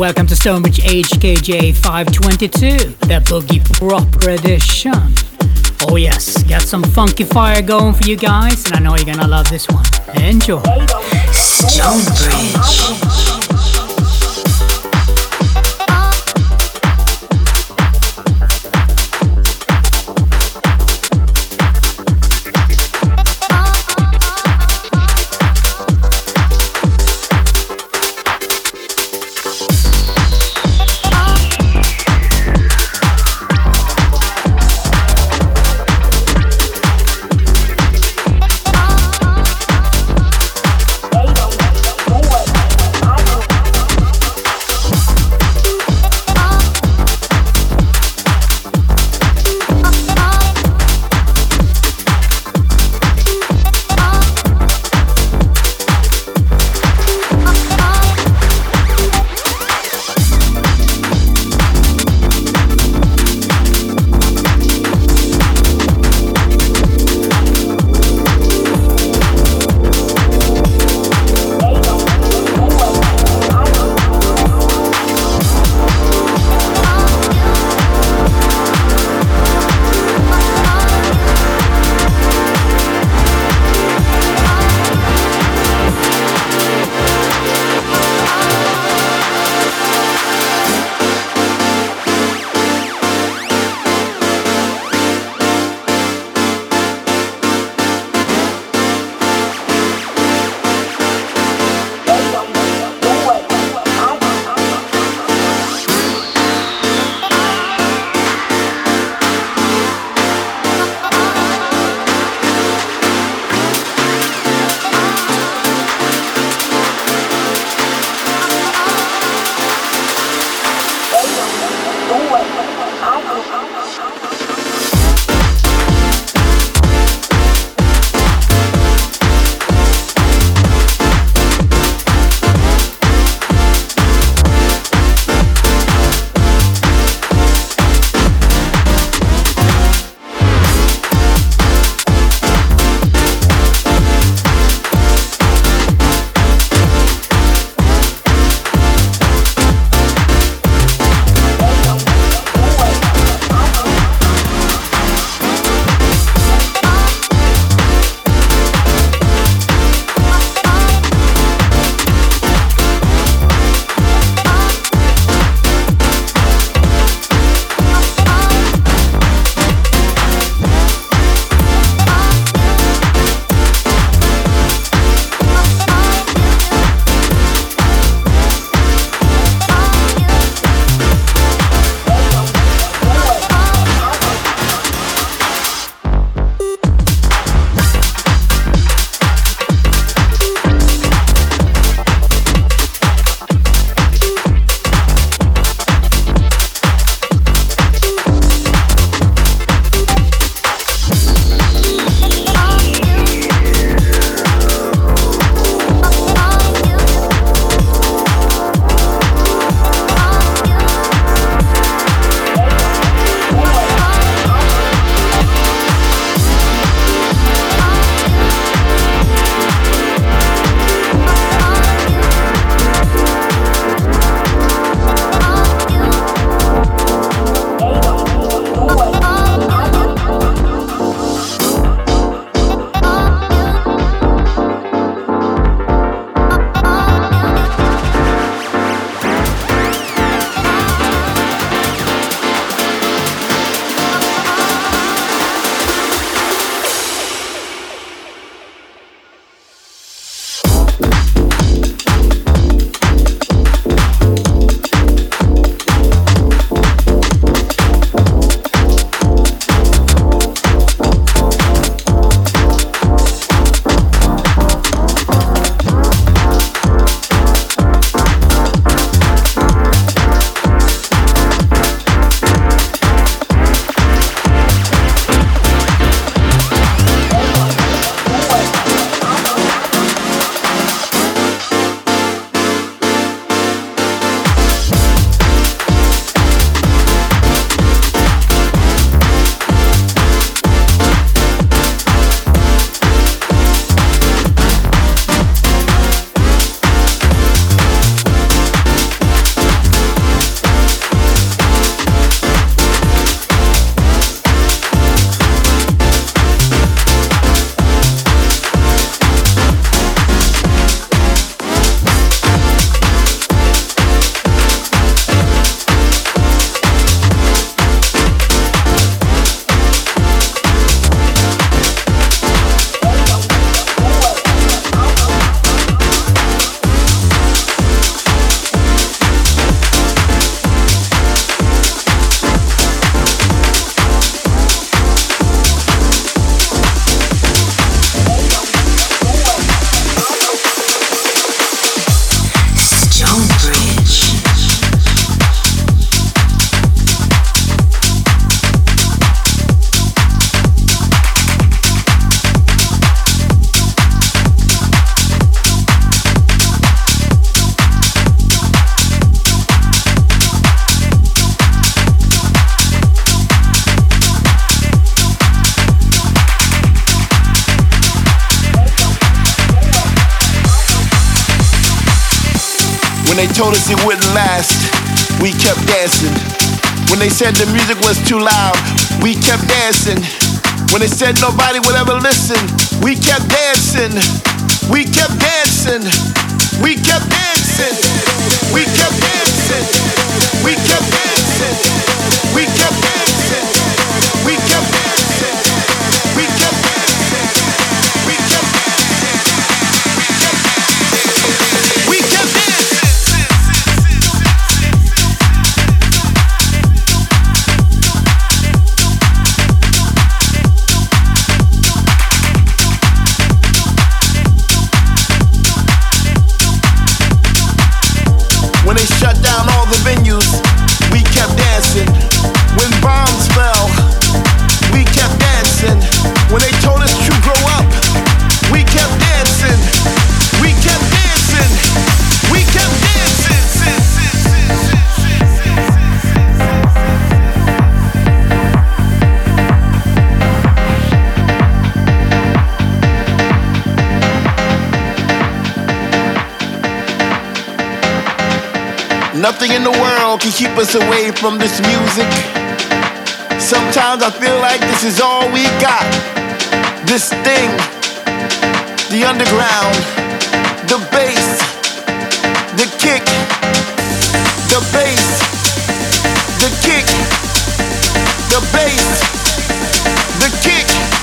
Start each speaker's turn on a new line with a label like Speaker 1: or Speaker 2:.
Speaker 1: Welcome to Stonebridge HKJ 522, the Boogie Proper Edition. Oh yes, got some funky fire going for you guys, and I know you're gonna love this one. Enjoy.
Speaker 2: Stonebridge. Told us it wouldn't last, we kept dancing. When they said the music was too loud, we kept dancing. When they said nobody would ever listen, we kept dancing. We kept dancing. We kept dancing. We kept dancing. We kept dancing. Nothing in the world can keep us away from this music. Sometimes I feel like this is all we got. This thing, the underground, the bass, the kick, the bass, the kick, the bass, the kick,